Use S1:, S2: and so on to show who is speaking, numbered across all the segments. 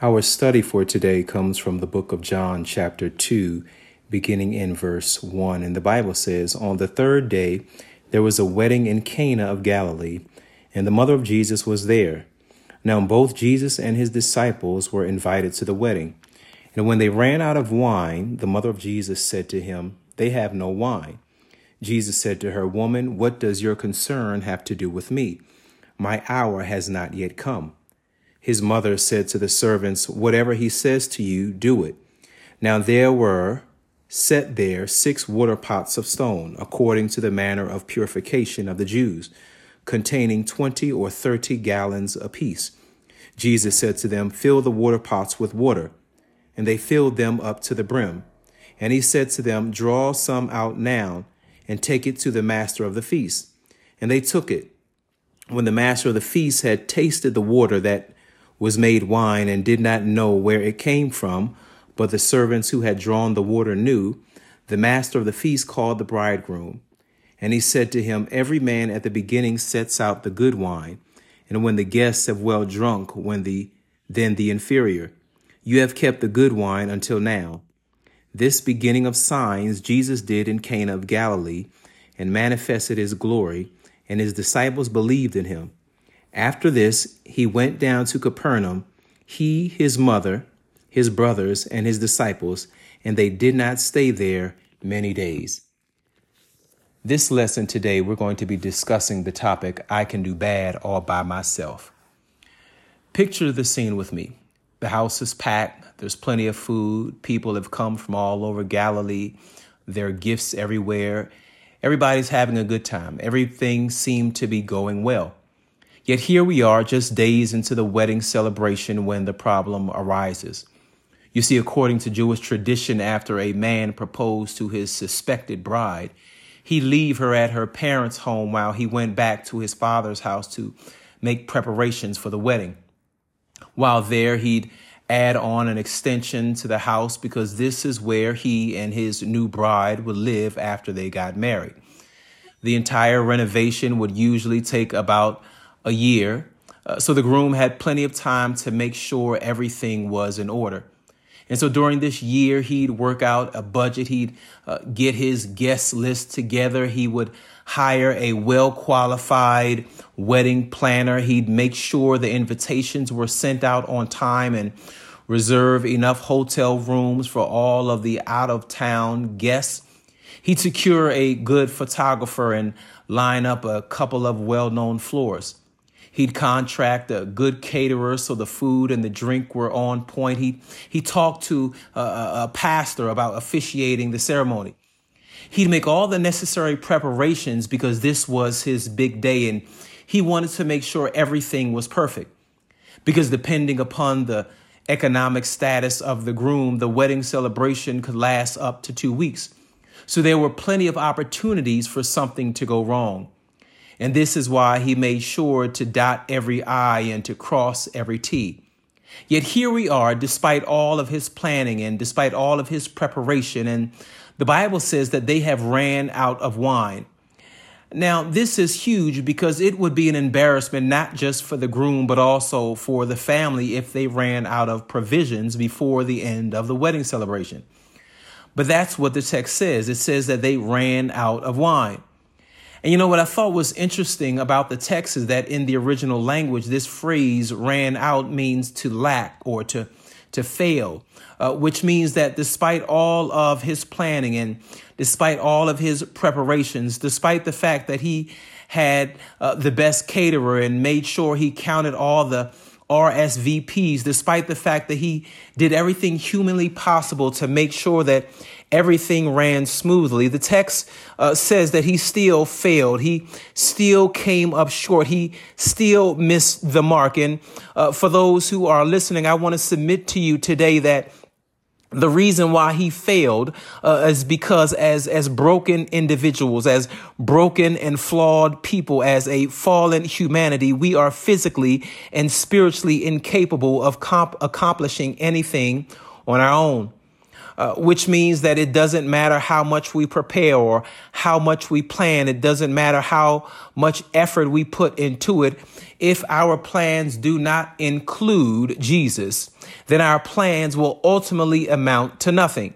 S1: Our study for today comes from the book of John, chapter 2, beginning in verse 1. And the Bible says, On the third day, there was a wedding in Cana of Galilee, and the mother of Jesus was there. Now, both Jesus and his disciples were invited to the wedding. And when they ran out of wine, the mother of Jesus said to him, They have no wine. Jesus said to her, Woman, what does your concern have to do with me? My hour has not yet come. His mother said to the servants, Whatever he says to you, do it. Now there were set there six water pots of stone, according to the manner of purification of the Jews, containing twenty or thirty gallons apiece. Jesus said to them, Fill the water pots with water. And they filled them up to the brim. And he said to them, Draw some out now, and take it to the master of the feast. And they took it. When the master of the feast had tasted the water that was made wine and did not know where it came from, but the servants who had drawn the water knew. The master of the feast called the bridegroom, and he said to him, Every man at the beginning sets out the good wine, and when the guests have well drunk, when the then the inferior. You have kept the good wine until now. This beginning of signs Jesus did in Cana of Galilee, and manifested his glory, and his disciples believed in him. After this, he went down to Capernaum, he, his mother, his brothers, and his disciples, and they did not stay there many days. This lesson today, we're going to be discussing the topic I can do bad all by myself. Picture the scene with me. The house is packed, there's plenty of food, people have come from all over Galilee, there are gifts everywhere. Everybody's having a good time. Everything seemed to be going well. Yet here we are, just days into the wedding celebration when the problem arises. You see, according to Jewish tradition, after a man proposed to his suspected bride, he'd leave her at her parents' home while he went back to his father's house to make preparations for the wedding. While there, he'd add on an extension to the house because this is where he and his new bride would live after they got married. The entire renovation would usually take about a year. Uh, so the groom had plenty of time to make sure everything was in order. And so during this year, he'd work out a budget. He'd uh, get his guest list together. He would hire a well qualified wedding planner. He'd make sure the invitations were sent out on time and reserve enough hotel rooms for all of the out of town guests. He'd secure a good photographer and line up a couple of well known floors. He'd contract a good caterer so the food and the drink were on point. He, he talked to a, a pastor about officiating the ceremony. He'd make all the necessary preparations because this was his big day and he wanted to make sure everything was perfect. Because depending upon the economic status of the groom, the wedding celebration could last up to two weeks. So there were plenty of opportunities for something to go wrong. And this is why he made sure to dot every I and to cross every T. Yet here we are, despite all of his planning and despite all of his preparation, and the Bible says that they have ran out of wine. Now, this is huge because it would be an embarrassment not just for the groom, but also for the family if they ran out of provisions before the end of the wedding celebration. But that's what the text says. It says that they ran out of wine. And you know what I thought was interesting about the text is that in the original language, this phrase ran out means to lack or to, to fail, uh, which means that despite all of his planning and despite all of his preparations, despite the fact that he had uh, the best caterer and made sure he counted all the RSVPs, despite the fact that he did everything humanly possible to make sure that everything ran smoothly. The text uh, says that he still failed. He still came up short. He still missed the mark. And uh, for those who are listening, I want to submit to you today that the reason why he failed uh, is because as as broken individuals as broken and flawed people as a fallen humanity we are physically and spiritually incapable of comp- accomplishing anything on our own uh, which means that it doesn't matter how much we prepare or how much we plan. It doesn't matter how much effort we put into it. If our plans do not include Jesus, then our plans will ultimately amount to nothing.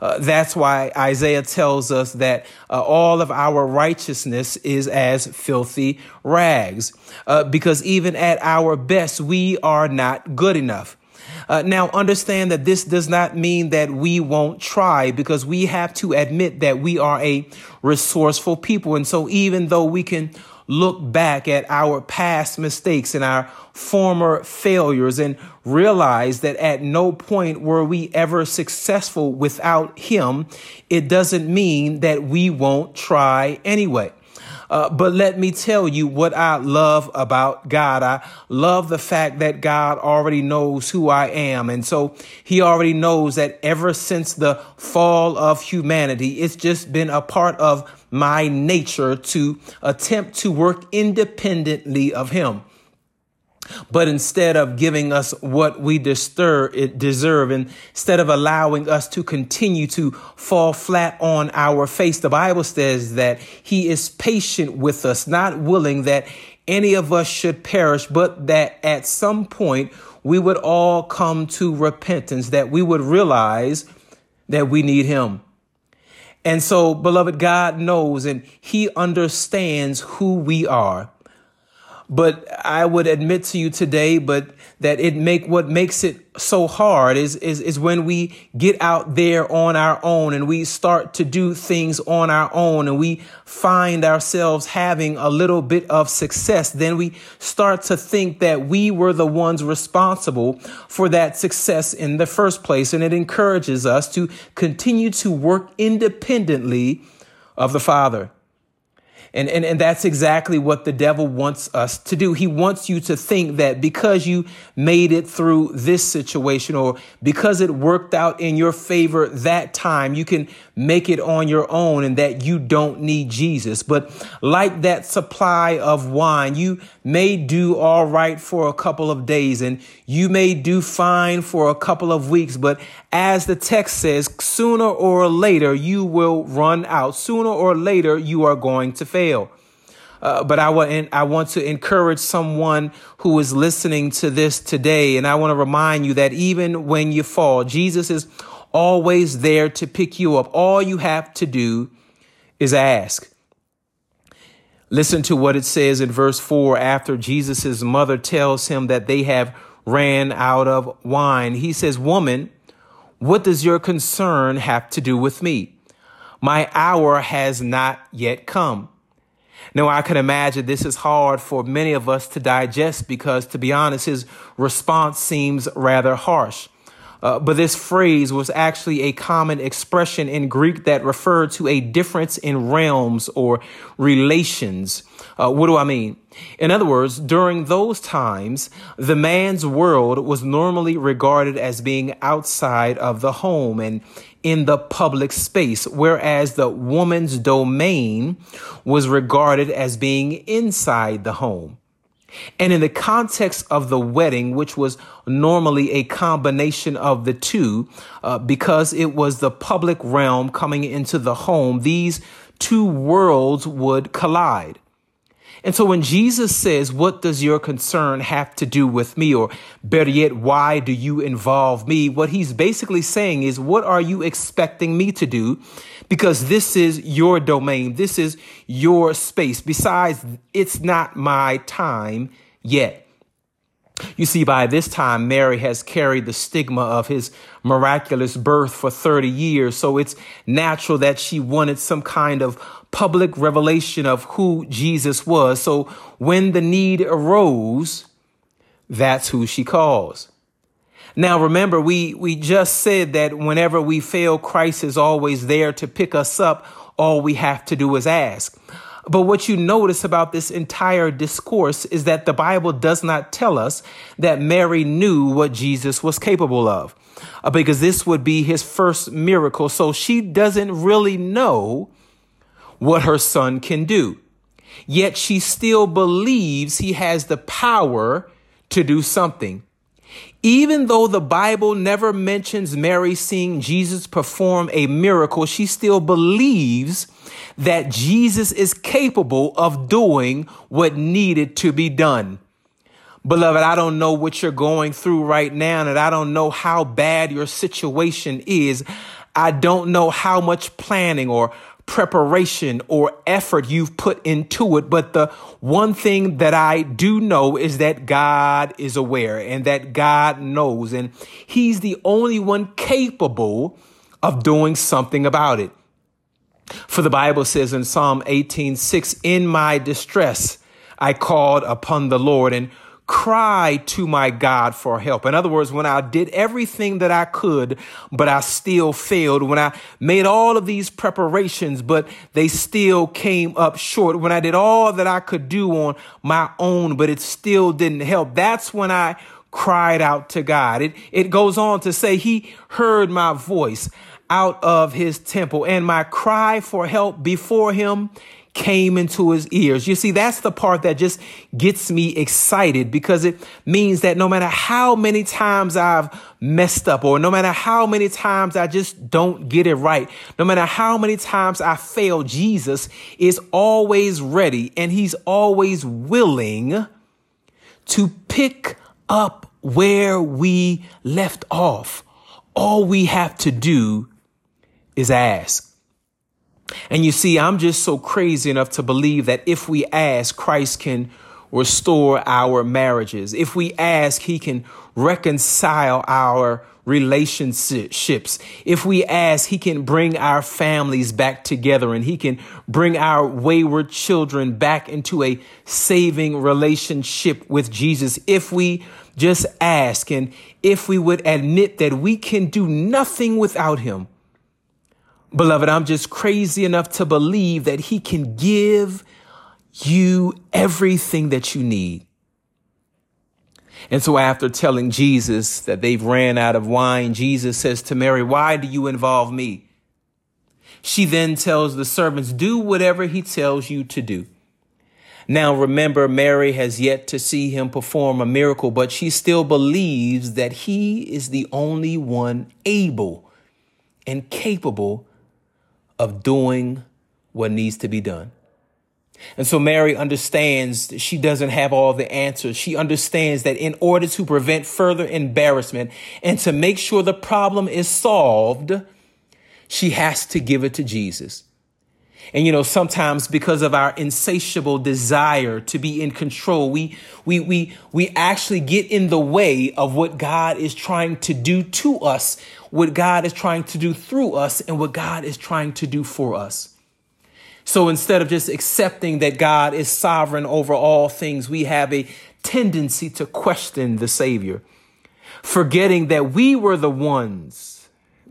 S1: Uh, that's why Isaiah tells us that uh, all of our righteousness is as filthy rags, uh, because even at our best, we are not good enough. Uh, now, understand that this does not mean that we won't try because we have to admit that we are a resourceful people. And so, even though we can look back at our past mistakes and our former failures and realize that at no point were we ever successful without Him, it doesn't mean that we won't try anyway. Uh, but let me tell you what I love about God. I love the fact that God already knows who I am. And so he already knows that ever since the fall of humanity, it's just been a part of my nature to attempt to work independently of him. But instead of giving us what we deserve, instead of allowing us to continue to fall flat on our face, the Bible says that He is patient with us, not willing that any of us should perish, but that at some point we would all come to repentance, that we would realize that we need Him. And so, beloved, God knows and He understands who we are. But I would admit to you today, but that it make what makes it so hard is, is, is when we get out there on our own and we start to do things on our own and we find ourselves having a little bit of success. Then we start to think that we were the ones responsible for that success in the first place. And it encourages us to continue to work independently of the Father. And, and, and that's exactly what the devil wants us to do. He wants you to think that because you made it through this situation or because it worked out in your favor that time, you can make it on your own and that you don't need Jesus. But like that supply of wine, you may do all right for a couple of days and you may do fine for a couple of weeks. But as the text says, sooner or later, you will run out. Sooner or later, you are going to fail. Uh, but I want I want to encourage someone who is listening to this today, and I want to remind you that even when you fall, Jesus is always there to pick you up. All you have to do is ask. Listen to what it says in verse 4 after Jesus' mother tells him that they have ran out of wine. He says, Woman, what does your concern have to do with me? My hour has not yet come. Now, I can imagine this is hard for many of us to digest because, to be honest, his response seems rather harsh. Uh, but this phrase was actually a common expression in Greek that referred to a difference in realms or relations. Uh, what do I mean? In other words, during those times, the man's world was normally regarded as being outside of the home and in the public space, whereas the woman's domain was regarded as being inside the home. And in the context of the wedding, which was normally a combination of the two, uh, because it was the public realm coming into the home, these two worlds would collide. And so when Jesus says, What does your concern have to do with me? Or better yet, why do you involve me? What he's basically saying is, What are you expecting me to do? Because this is your domain, this is your space. Besides, it's not my time yet. You see, by this time, Mary has carried the stigma of his miraculous birth for 30 years. So it's natural that she wanted some kind of public revelation of who Jesus was. So when the need arose, that's who she calls. Now remember, we, we just said that whenever we fail, Christ is always there to pick us up. All we have to do is ask. But what you notice about this entire discourse is that the Bible does not tell us that Mary knew what Jesus was capable of, uh, because this would be his first miracle. So she doesn't really know what her son can do. Yet she still believes he has the power to do something. Even though the Bible never mentions Mary seeing Jesus perform a miracle, she still believes that Jesus is capable of doing what needed to be done. Beloved, I don't know what you're going through right now, and I don't know how bad your situation is. I don't know how much planning or preparation or effort you've put into it. But the one thing that I do know is that God is aware and that God knows, and He's the only one capable of doing something about it. For the Bible says in Psalm 18, 6, in my distress, I called upon the Lord and cried to my God for help. In other words, when I did everything that I could, but I still failed, when I made all of these preparations, but they still came up short, when I did all that I could do on my own, but it still didn't help, that's when I cried out to God. It, it goes on to say, He heard my voice out of His temple and my cry for help before Him came into his ears. You see, that's the part that just gets me excited because it means that no matter how many times I've messed up or no matter how many times I just don't get it right, no matter how many times I fail, Jesus is always ready and he's always willing to pick up where we left off. All we have to do is ask. And you see, I'm just so crazy enough to believe that if we ask, Christ can restore our marriages. If we ask, he can reconcile our relationships. If we ask, he can bring our families back together and he can bring our wayward children back into a saving relationship with Jesus. If we just ask and if we would admit that we can do nothing without him, Beloved, I'm just crazy enough to believe that he can give you everything that you need. And so after telling Jesus that they've ran out of wine, Jesus says to Mary, why do you involve me? She then tells the servants, do whatever he tells you to do. Now remember, Mary has yet to see him perform a miracle, but she still believes that he is the only one able and capable of doing what needs to be done. And so Mary understands that she doesn't have all the answers. She understands that in order to prevent further embarrassment and to make sure the problem is solved, she has to give it to Jesus. And you know, sometimes because of our insatiable desire to be in control, we, we, we, we actually get in the way of what God is trying to do to us, what God is trying to do through us, and what God is trying to do for us. So instead of just accepting that God is sovereign over all things, we have a tendency to question the Savior, forgetting that we were the ones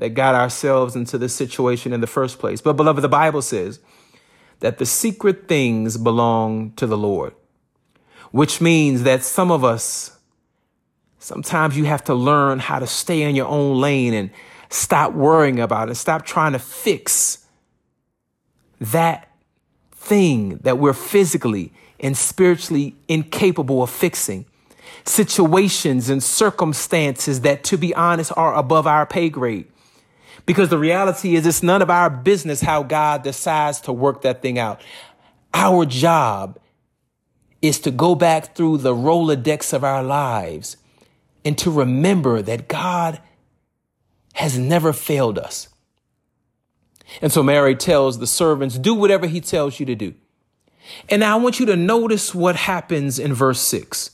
S1: that got ourselves into this situation in the first place. But beloved, the Bible says that the secret things belong to the Lord, which means that some of us, sometimes you have to learn how to stay in your own lane and stop worrying about it. Stop trying to fix that thing that we're physically and spiritually incapable of fixing. Situations and circumstances that, to be honest, are above our pay grade. Because the reality is, it's none of our business how God decides to work that thing out. Our job is to go back through the Rolodex of our lives and to remember that God has never failed us. And so Mary tells the servants, do whatever he tells you to do. And now I want you to notice what happens in verse six.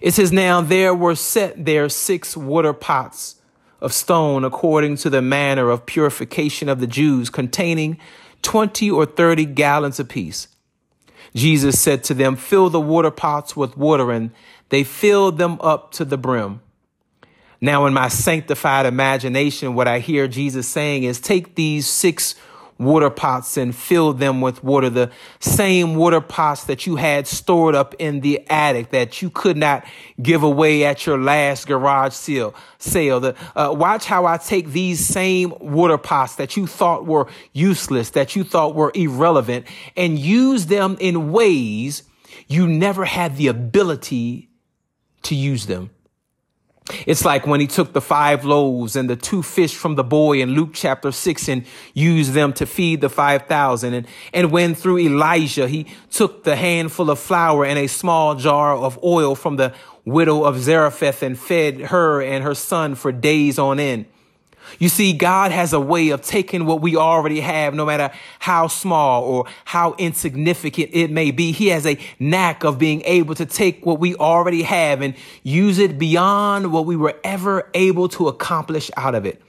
S1: It says, now there were set there six water pots of stone according to the manner of purification of the Jews, containing 20 or 30 gallons apiece. Jesus said to them, Fill the water pots with water, and they filled them up to the brim. Now, in my sanctified imagination, what I hear Jesus saying is, Take these six water pots and fill them with water, the same water pots that you had stored up in the attic that you could not give away at your last garage sale. Sale. The, uh, watch how I take these same water pots that you thought were useless, that you thought were irrelevant, and use them in ways you never had the ability to use them. It's like when he took the five loaves and the two fish from the boy in Luke chapter six and used them to feed the 5,000. And, and when through Elijah, he took the handful of flour and a small jar of oil from the widow of Zarephath and fed her and her son for days on end. You see, God has a way of taking what we already have, no matter how small or how insignificant it may be. He has a knack of being able to take what we already have and use it beyond what we were ever able to accomplish out of it.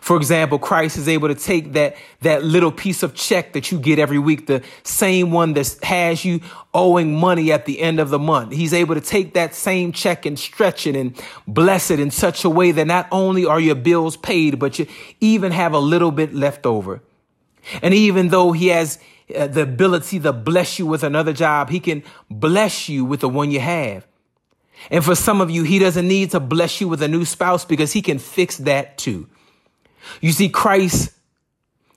S1: For example, Christ is able to take that, that little piece of check that you get every week, the same one that has you owing money at the end of the month. He's able to take that same check and stretch it and bless it in such a way that not only are your bills paid, but you even have a little bit left over. And even though he has uh, the ability to bless you with another job, he can bless you with the one you have. And for some of you, he doesn't need to bless you with a new spouse because he can fix that too. You see, Christ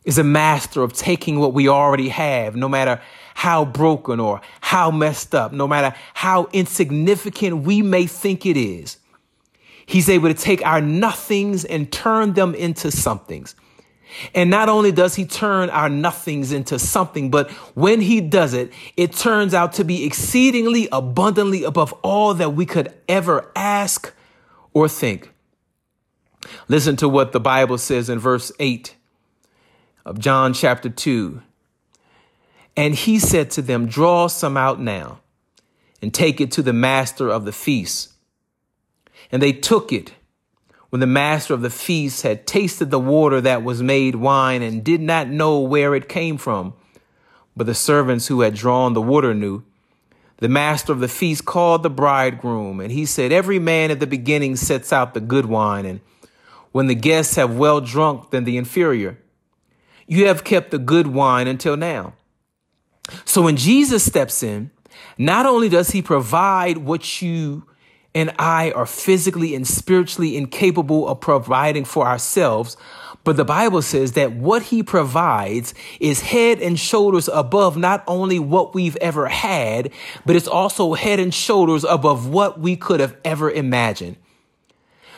S1: is a master of taking what we already have, no matter how broken or how messed up, no matter how insignificant we may think it is. He's able to take our nothings and turn them into somethings. And not only does he turn our nothings into something, but when he does it, it turns out to be exceedingly abundantly above all that we could ever ask or think. Listen to what the Bible says in verse 8 of John chapter 2. And he said to them, Draw some out now and take it to the master of the feast. And they took it when the master of the feast had tasted the water that was made wine and did not know where it came from. But the servants who had drawn the water knew. The master of the feast called the bridegroom, and he said, Every man at the beginning sets out the good wine, and when the guests have well drunk than the inferior. You have kept the good wine until now. So when Jesus steps in, not only does he provide what you and I are physically and spiritually incapable of providing for ourselves, but the Bible says that what he provides is head and shoulders above not only what we've ever had, but it's also head and shoulders above what we could have ever imagined.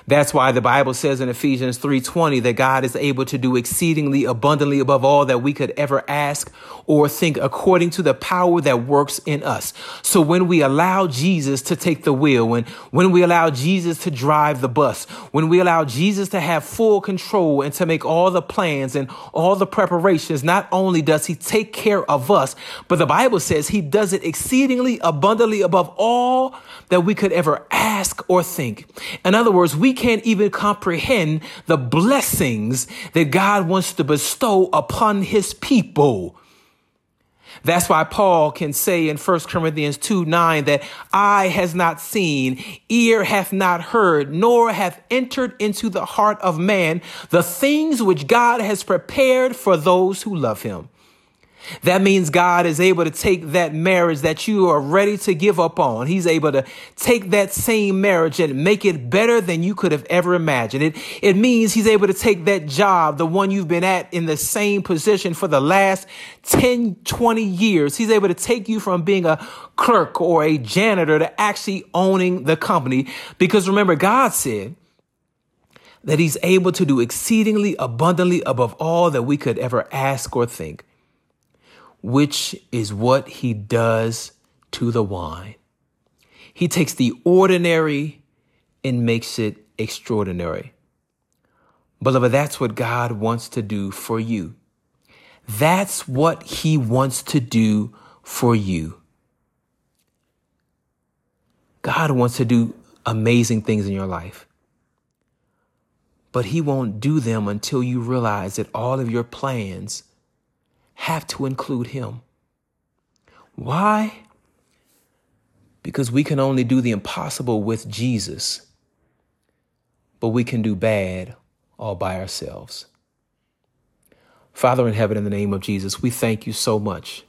S1: That's why the Bible says in Ephesians 3:20 that God is able to do exceedingly abundantly above all that we could ever ask or think according to the power that works in us. So when we allow Jesus to take the wheel, when when we allow Jesus to drive the bus, when we allow Jesus to have full control and to make all the plans and all the preparations, not only does he take care of us, but the Bible says he does it exceedingly abundantly above all that we could ever ask or think. In other words, we can't even comprehend the blessings that God wants to bestow upon his people. That's why Paul can say in 1 Corinthians 2 9 that eye has not seen, ear hath not heard, nor hath entered into the heart of man the things which God has prepared for those who love him. That means God is able to take that marriage that you are ready to give up on. He's able to take that same marriage and make it better than you could have ever imagined. It, it means he's able to take that job, the one you've been at in the same position for the last 10, 20 years. He's able to take you from being a clerk or a janitor to actually owning the company. Because remember, God said, that he's able to do exceedingly abundantly above all that we could ever ask or think which is what he does to the wine. He takes the ordinary and makes it extraordinary. Beloved, that's what God wants to do for you. That's what he wants to do for you. God wants to do amazing things in your life. But he won't do them until you realize that all of your plans have to include him. Why? Because we can only do the impossible with Jesus, but we can do bad all by ourselves. Father in heaven, in the name of Jesus, we thank you so much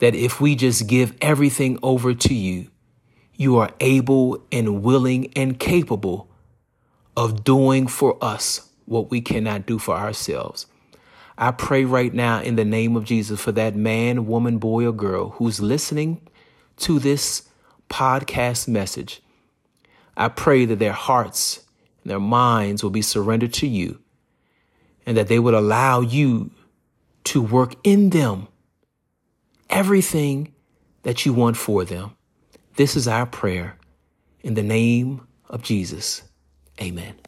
S1: that if we just give everything over to you, you are able and willing and capable of doing for us what we cannot do for ourselves. I pray right now in the name of Jesus for that man, woman, boy, or girl who's listening to this podcast message. I pray that their hearts and their minds will be surrendered to you and that they would allow you to work in them everything that you want for them. This is our prayer in the name of Jesus. Amen.